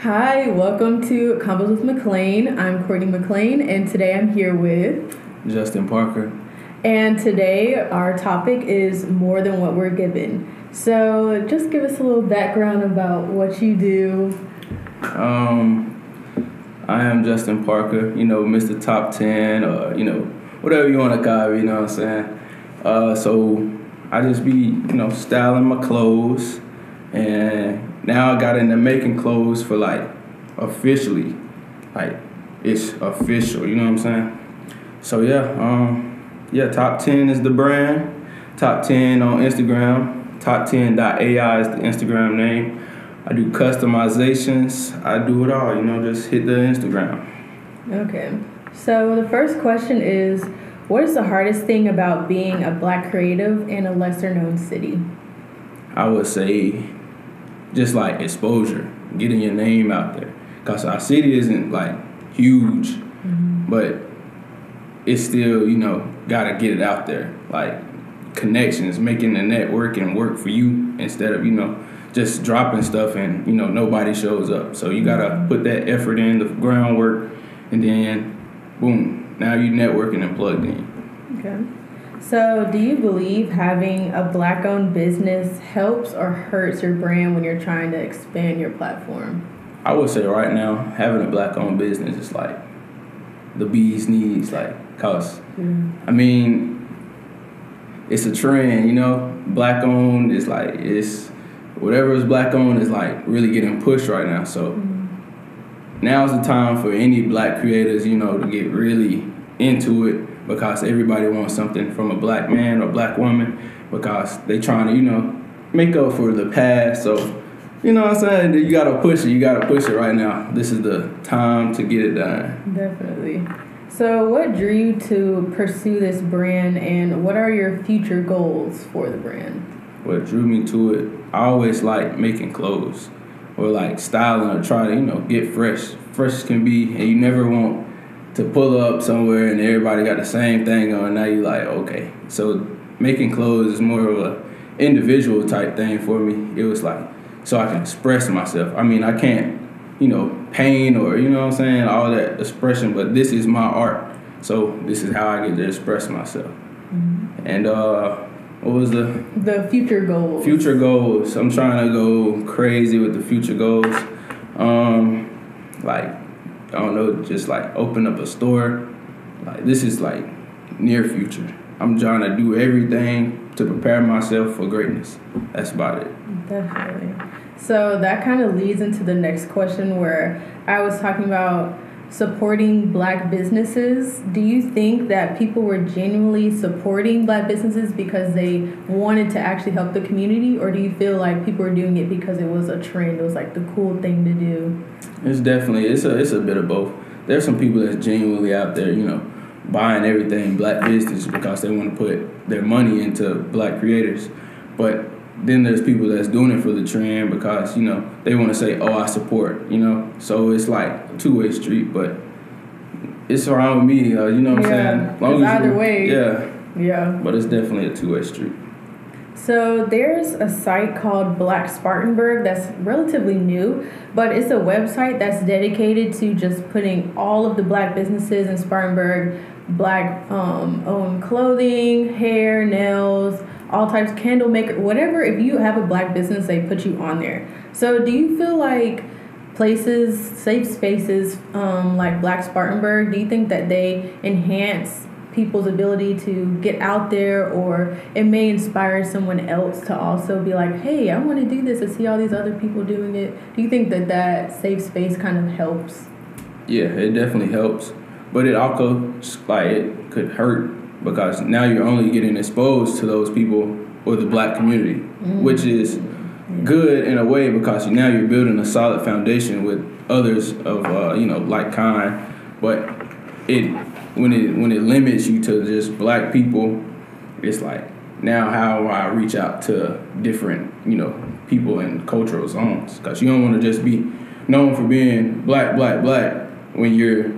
Hi, welcome to Combos with McLean. I'm Courtney McLean, and today I'm here with Justin Parker. And today our topic is more than what we're given. So, just give us a little background about what you do. Um, I am Justin Parker. You know, Mr. Top Ten, or you know, whatever you want to call it. You know what I'm saying? Uh, so I just be you know styling my clothes, and now I got into making clothes for like officially, like it's official. You know what I'm saying? So yeah, um, yeah. Top Ten is the brand. Top Ten on Instagram. Top10.ai is the Instagram name. I do customizations. I do it all. You know, just hit the Instagram. Okay. So the first question is, what is the hardest thing about being a black creative in a lesser known city? I would say just like exposure, getting your name out there. Cause our city isn't like huge, mm-hmm. but it's still, you know, gotta get it out there. Like connections, making the network and work for you instead of, you know, just dropping stuff and, you know, nobody shows up. So you gotta put that effort in, the groundwork, and then boom, now you're networking and plugged in. Okay. So, do you believe having a black owned business helps or hurts your brand when you're trying to expand your platform? I would say right now, having a black owned business is like the bee's knees, like, cause, mm. I mean, it's a trend, you know. Black owned is like it's whatever is black owned is like really getting pushed right now. So mm-hmm. Now's the time for any black creators, you know, to get really into it because everybody wants something from a black man or black woman because they trying to, you know, make up for the past. So, you know what I'm saying? You gotta push it. You gotta push it right now. This is the time to get it done. Definitely. So, what drew you to pursue this brand, and what are your future goals for the brand? What drew me to it? I always like making clothes, or like styling, or trying to you know get fresh. Fresh can be, and you never want to pull up somewhere and everybody got the same thing on. Now you like okay, so making clothes is more of a individual type thing for me. It was like so I can express myself. I mean, I can't you know, pain or you know what I'm saying, all that expression. But this is my art, so this is how I get to express myself. Mm-hmm. And uh, what was the the future goals? Future goals. I'm trying to go crazy with the future goals. Um, like I don't know, just like open up a store. Like this is like near future. I'm trying to do everything to prepare myself for greatness. That's about it. Definitely. So that kind of leads into the next question where I was talking about supporting black businesses. Do you think that people were genuinely supporting black businesses because they wanted to actually help the community or do you feel like people were doing it because it was a trend, it was like the cool thing to do? It's definitely it's a it's a bit of both. There's some people that's genuinely out there, you know, buying everything black business because they want to put their money into black creators. But then there's people that's doing it for the trend because you know they want to say, "Oh, I support," you know. So it's like a two way street, but it's around with me. Uh, you know what yeah, I'm saying? Long either way. Yeah. Yeah. But it's definitely a two way street. So there's a site called Black Spartanburg that's relatively new, but it's a website that's dedicated to just putting all of the black businesses in Spartanburg, black um, owned clothing, hair, nails all types candle maker whatever if you have a black business they put you on there. So do you feel like places safe spaces um, like black spartanburg do you think that they enhance people's ability to get out there? Or it may inspire someone else to also be like hey i want to do this and see all these other people doing it. Do you think that that safe space kind of helps? Yeah it definitely helps. But it also like it could hurt because now you're only getting exposed to those people or the black community, mm-hmm. which is good in a way because now you're building a solid foundation with others of uh, you know like kind, but it when it when it limits you to just black people, it's like now how do I reach out to different you know people in cultural zones because you don't want to just be known for being black black black when you're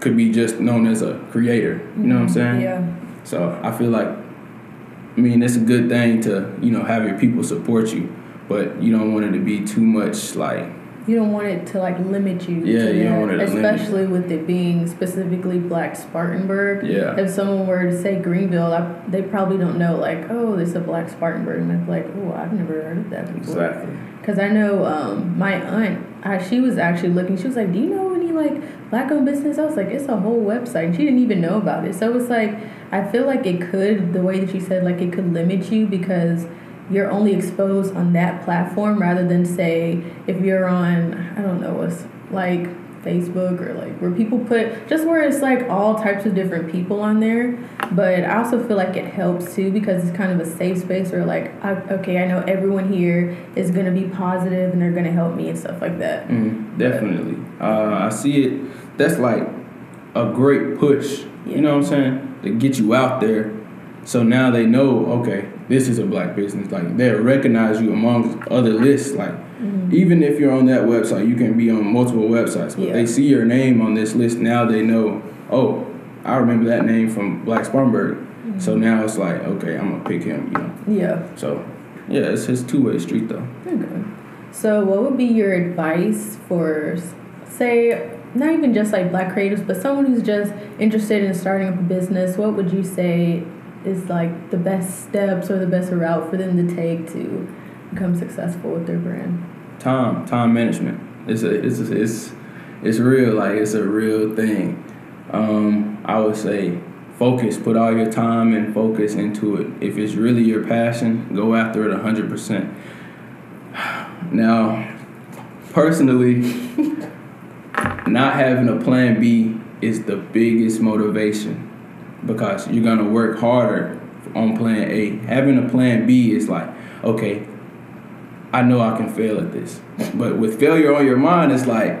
could be just known as a creator. You know what I'm saying? Yeah. So I feel like, I mean, it's a good thing to you know have your people support you, but you don't want it to be too much like You don't want it to like limit you. Yeah, to you don't want it to limit especially with it being specifically Black Spartanburg. yeah If someone were to say Greenville, I, they probably don't know like, oh, this is a Black Spartanburg, and they'd be like, oh, I've never heard of that before. exactly Because I know um, my aunt, I, she was actually looking. She was like, "Do you know like black-owned business?" I was like, "It's a whole website." And she didn't even know about it. So it's like I feel like it could, the way that she said, like it could limit you because you're only exposed on that platform rather than say if you're on I don't know what's like Facebook or like where people put just where it's like all types of different people on there. But I also feel like it helps too because it's kind of a safe space where like I, okay, I know everyone here is gonna be positive and they're gonna help me and stuff like that. Mm, definitely. Uh, I see it. That's like a great push. Yeah. You know what I'm saying? To get you out there. So now they know, okay, this is a black business. Like they'll recognize you among other lists. Like Mm-hmm. even if you're on that website, you can be on multiple websites. But Yeah. they see your name on this list. Now they know, oh, I remember that name from Black Spartanburg. Mm-hmm. So now it's like, okay, I'm gonna pick him. You know. Yeah. So yeah, it's his two way street though. Okay. So, what would be your advice for, say, not even just like black creatives, but someone who's just interested in starting up a business? What would you say is like the best steps or the best route for them to take to become successful with their brand? time time management. It's a it's a, it's it's real like it's a real thing. Um i would say focus put all your time and focus into it. If it's really your passion go after it 100% now personally not having a plan b is the biggest motivation because you're gonna work harder on plan a having a plan b is like okay I know I can fail at this. But with failure on your mind, it's like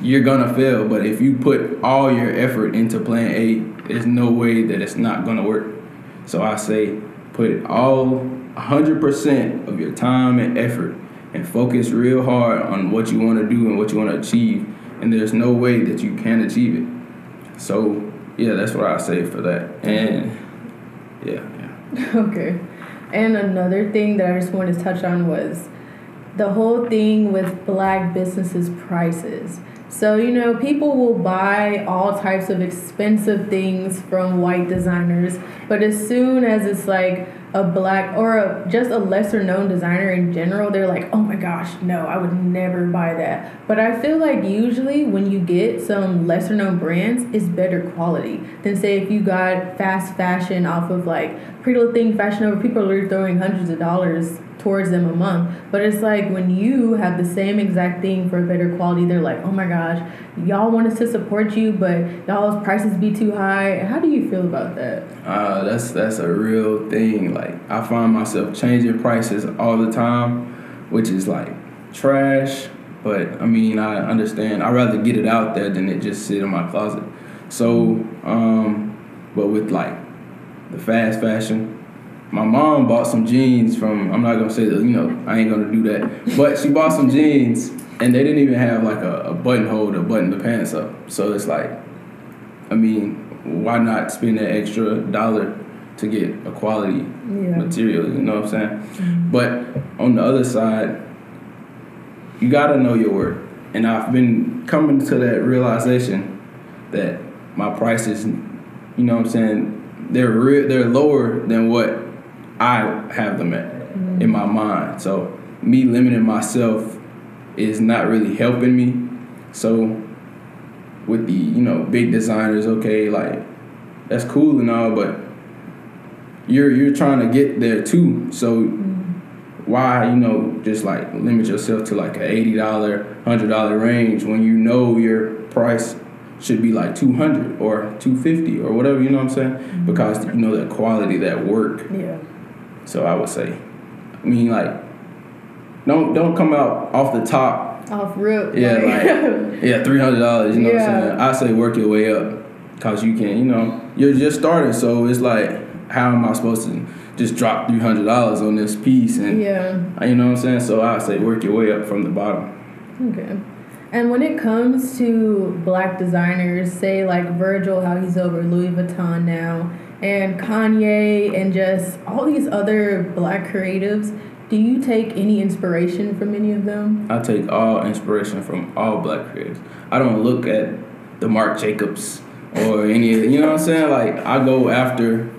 you're gonna fail. But if you put all your effort into plan A, there's no way that it's not gonna work. So I say put all 100% of your time and effort and focus real hard on what you wanna do and what you wanna achieve. And there's no way that you can achieve it. So yeah, that's what I say for that. And yeah, yeah. Okay. And another thing that I just wanted to touch on was the whole thing with black businesses' prices. So, you know, people will buy all types of expensive things from white designers, but as soon as it's like a black or a, just a lesser known designer in general, they're like, oh my gosh, no, I would never buy that. But I feel like usually when you get some lesser known brands, it's better quality than say if you got fast fashion off of like Pretty Little Thing, Fashion Nova, people are throwing hundreds of dollars towards them a month. But it's like when you have the same exact thing for a better quality, they're like, oh my gosh, y'all want us to support you, but y'all's prices be too high. How do you feel about that? Uh, that's that's a real thing. Like I find myself changing prices all the time, which is like trash. But I mean, I understand. I'd rather get it out there than it just sit in my closet. So, um, but with like the fast fashion, my mom bought some jeans from. I'm not gonna say that. You know, I ain't gonna do that. But she bought some jeans, and they didn't even have like a, a buttonhole to button the pants up. So it's like, I mean, why not spend that extra dollar to get a quality Yeah. material? You know what I'm saying? Mm-hmm. But on the other side, you gotta know your worth. And I've been coming to that realization that my prices, you know what I'm saying, they're real, they're lower than what I have them at in my mind. So me limiting myself is not really helping me. So with the, you know, big designers, okay, like that's cool and all, but you're you're trying to get there too. So mm-hmm. why, you know, just like limit yourself to like a eighty dollar, hundred dollar range when you know your price should be like two hundred or two fifty or whatever, you know what I'm saying? Mm-hmm. Because you know that quality, that work. Yeah. So I would say, I mean, like, don't don't come out off the top. Off rip. Yeah, like yeah, three hundred dollars. You know what I'm saying? I say work your way up, cause you can. You know, you're just starting, so it's like, how am I supposed to just drop three hundred dollars on this piece? And yeah. you know what I'm saying? So I say work your way up from the bottom. Okay. And when it comes to black designers, say like Virgil, how he's over Louis Vuitton now, and Kanye, and just all these other black creatives, do you take any inspiration from any of them? I take all inspiration from all black creatives. I don't look at the Marc Jacobs or any, you know what I'm saying? Like I go after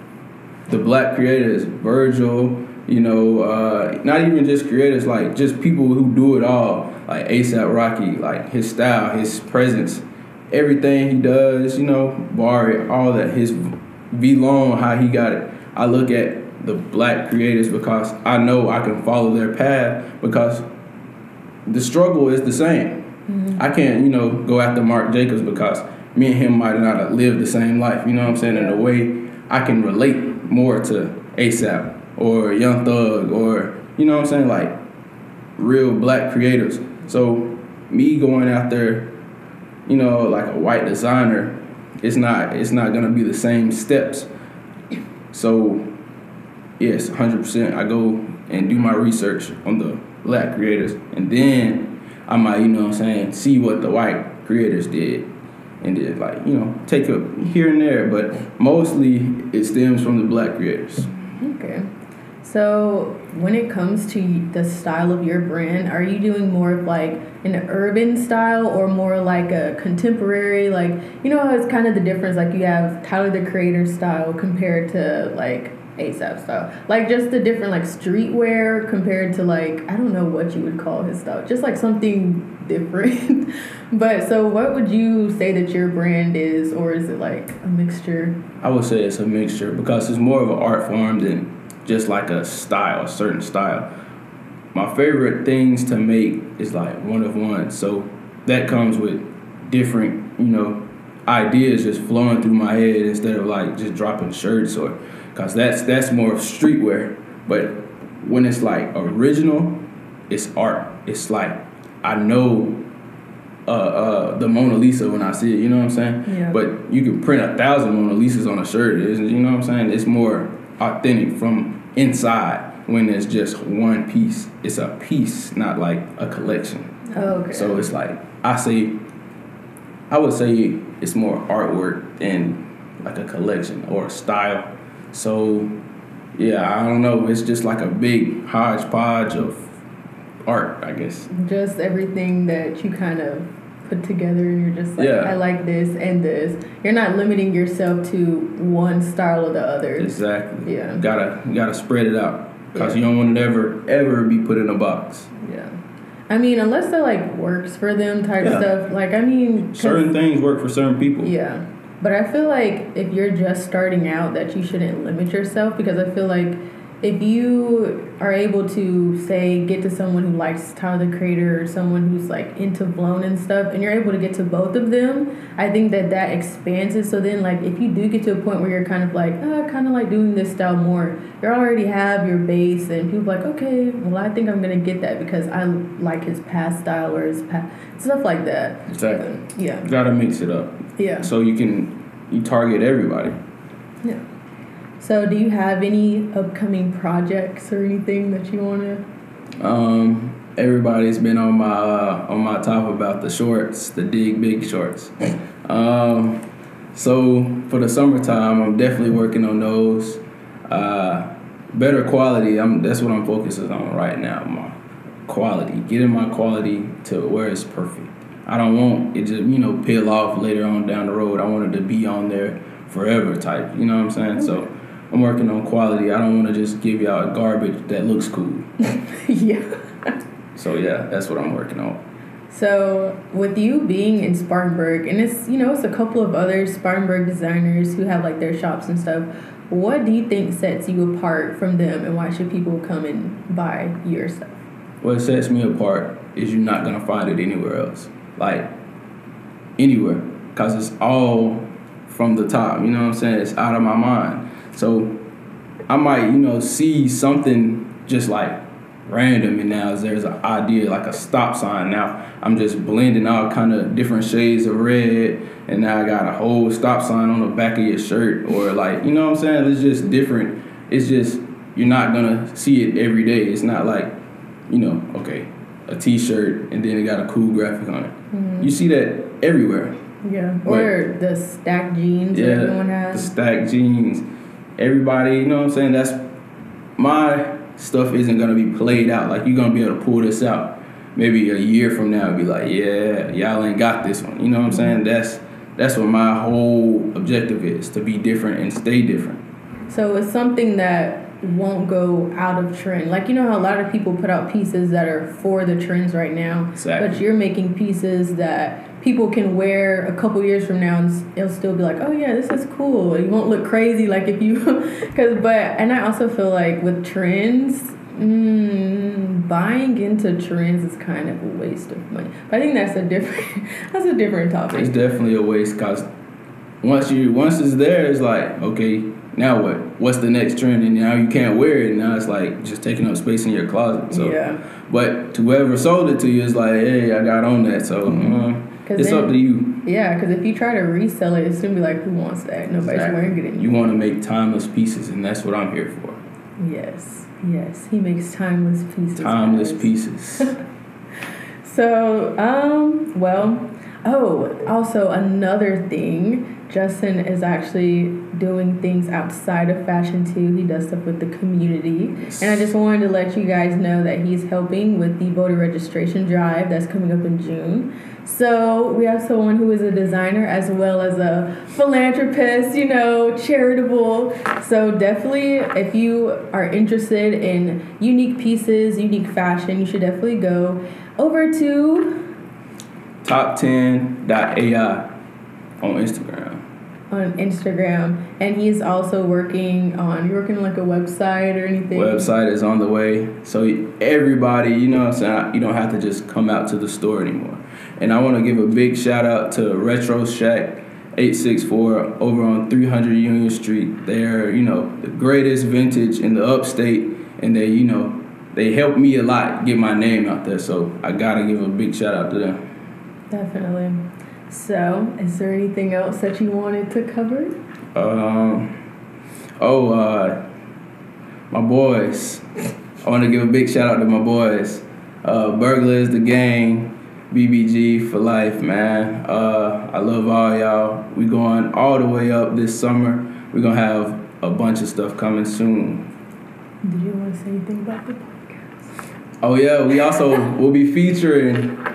the black creators, Virgil, you know, uh, not even just creators, like just people who do it all, like ASAP Rocky, like his style, his presence, everything he does, you know, bar all that, his Vlone, how he got it. I look at the black creators because I know I can follow their path because the struggle is the same. Mm-hmm. I can't, you know, go after Marc Jacobs because me and him might not have lived the same life, you know what I'm saying? In a way I can relate more to ASAP or Young Thug or you know what I'm saying, like real black creators. So me going after, you know, like a white designer, it's not it's not gonna be the same steps. So yes, hundred percent I go and do my research on the black creators and then I might, you know what I'm saying, see what the white creators did and then like, you know, take a here and there, but mostly it stems from the black creators. Okay. So when it comes to the style of your brand, are you doing more of like an urban style or more like a contemporary? Like you know, it's kind of the difference. Like you have Tyler the Creator style compared to like ASAP style. Like just the different like streetwear compared to like I don't know what you would call his style. Just like something different. but so what would you say that your brand is or is it like a mixture? I would say it's a mixture because it's more of an art form than just like a style, a certain style. My favorite things to make is like one of one. So that comes with different, you know, ideas just flowing through my head instead of like just dropping shirts or cause that's that's more of streetwear. But when it's like original, it's art. It's like I know uh, uh, the Mona Lisa when I see it. You know what I'm saying? Yeah. But you can print a thousand Mona Lisas on a shirt. Isn't, You know what I'm saying? It's more authentic from inside when it's just one piece. It's a piece, not like a collection. Oh, okay. So it's like I say, I would say it's more artwork than like a collection or a style. So yeah, I don't know. It's just like a big hodgepodge of art, I guess. Just everything that you kind of put together and you're just like yeah. I like this and this. You're not limiting yourself to one style or the other. Exactly. Yeah. You gotta you gotta spread it out because yeah. you don't want to ever ever be put in a box. Yeah. I mean, unless that like works for them type yeah. stuff. Like I mean, certain things work for certain people. Yeah. But I feel like if you're just starting out, that you shouldn't limit yourself because I feel like if you are able to say get to someone who likes Tyler the Creator or someone who's like into Vlone and stuff, and you're able to get to both of them, I think that that expands it. So then, like, if you do get to a point where you're kind of like, oh, I kind of like doing this style more, you already have your base, and people like, okay, well, I think I'm gonna get that because I like his past style or his past stuff like that. Exactly. Yeah. You gotta mix it up. Yeah. So you can you target everybody. Yeah. So, do you have any upcoming projects or anything that you want to? Um, everybody's been on my uh, on my top about the shorts, the dig big shorts. um, so for the summertime, I'm definitely working on those. Uh, better quality. I'm that's what I'm focusing on right now. My quality, getting my quality to where it's perfect. I don't want it just you know peel off later on down the road. I want it to be on there forever type. You know what I'm saying? So I'm working on quality. I don't want to just give y'all garbage that looks cool. yeah. so yeah, that's what I'm working on. So with you being in Spartanburg, and it's you know it's a couple of other Spartanburg designers who have like their shops and stuff. What do you think sets you apart from them, and why should people come and buy your stuff? What sets me apart is you're not gonna find it anywhere else, like anywhere, cause it's all from the top. You know what I'm saying? It's out of my mind. So I might, you know, see something just like random and now there's an idea like a stop sign. Now I'm just blending all kind of different shades of red and now I got a whole stop sign on the back of your shirt or like you know what I'm saying? It's just different. It's just you're not gonna see it every day. It's not like, you know, okay, a T-shirt and then it got a cool graphic on it. Mhm. You see that everywhere. Yeah. Or the stacked jeans Yeah, everyone has the stacked jeans. Everybody, you know what I'm saying? That's my stuff isn't gonna be played out. Like you're gonna be able to pull this out maybe a year from now and be like, yeah, y'all ain't got this one. You know what I'm saying? That's that's what my whole objective is to be different and stay different. So it's something that won't go out of trend. Like you know how a lot of people put out pieces that are for the trends right now, Exactly. but you're making pieces that people can wear a couple years from now and it'll still be like, "Oh yeah, this is cool." You won't look crazy like if you cuz but and I also feel like with trends Mm, buying into trends is kind of a waste of money. But I think that's a different that's a different topic. It's definitely a waste because once you once it's there, it's like okay, now what? What's the next trend? And now you can't wear it. Now it's like just taking up space in your closet. So, yeah. but to whoever sold it to you, it's like, hey, I got on that. So uh, 'Cause it's then- up to you. Yeah, because if you try to resell it, it's gonna be like, who wants that? Nobody's Exactly. wearing it anymore. You want to make timeless pieces, and that's what I'm here for. Yes, yes, he makes timeless pieces. Timeless guys. pieces. So, um, well, oh, also another thing, Justin is actually doing things outside of fashion too. He does stuff with the community. And I just wanted to let you guys know that he's helping with the voter registration drive that's coming up in June. So we have someone who is a designer as well as a philanthropist, you know, charitable. So definitely, if you are interested in unique pieces, unique fashion, you should definitely go over to Top10.ai on Instagram. On Instagram, and he's also working on. You're working on like a website or anything. Website is on the way. So everybody, you know I'm saying? You don't have to just come out to the store anymore. And I want to give a big shout out to Retro Shack 864 over on 300 Union Street. They're, you know, the greatest vintage in the upstate. And they, you know, they helped me a lot get my name out there. So I got to give a big shout out to them. Definitely. So, is there anything else that you wanted to cover? Um, oh, uh, my boys. I want to give a big shout out to my boys. Uh, Burglars, the gang, BBG for life, man. Uh, I love all y'all. We going all the way up this summer. We're gonna have a bunch of stuff coming soon. Did you want to say anything about the podcast? Oh yeah, we also will be featuring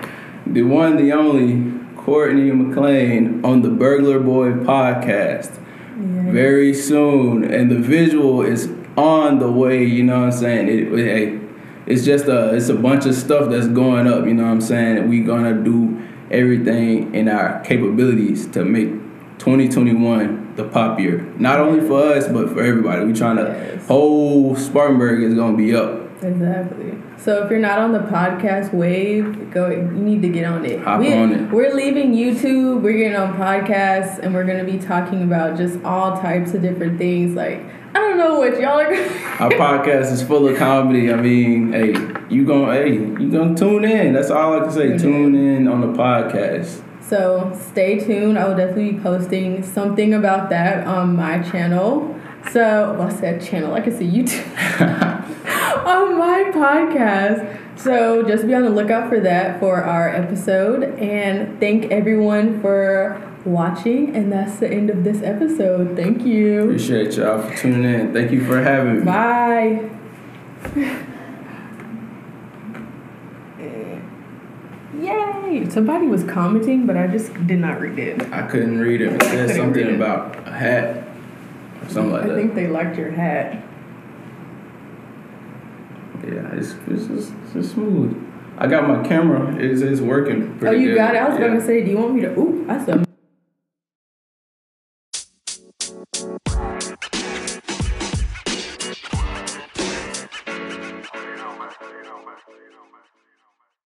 the one, the only Courtney McLean on the Burglar Boy podcast. Yeah. very soon and the visual is on the way you know what i'm saying it, it- it's just a it's a bunch of stuff that's going up you know what i'm saying we gonna do everything in our capabilities to make 2021 the pop year not only for us but for everybody we trying to Yes. whole spartanburg is gonna be up Exactly. So if you're not on the podcast wave, go. You need to get on it. Hop we, on it. We're leaving YouTube. We're getting on podcasts, and we're gonna be talking about just all types of different things. Like I don't know what y'all are. Our podcast is full of comedy i mean hey you gonna hey you gonna tune in that's all i can say tune in on the podcast So stay tuned. I will definitely be posting something about that on my channel. So well, I said channel, like I said YouTube. on my podcast. So just be on the lookout for that for our episode. And thank everyone for watching. And that's the end of this episode. Thank you. appreciate y'all for tuning in thank you for having me Bye. Yay! Somebody was commenting, but I just did not read it. I couldn't read it. It said something it. about a hat something like I that. think they liked your hat. Yeah, it's it's, just, it's smooth. I got my camera. It's, it's working Oh, you good. got it. I was yeah. gonna say, do you want me to? Ooh, I said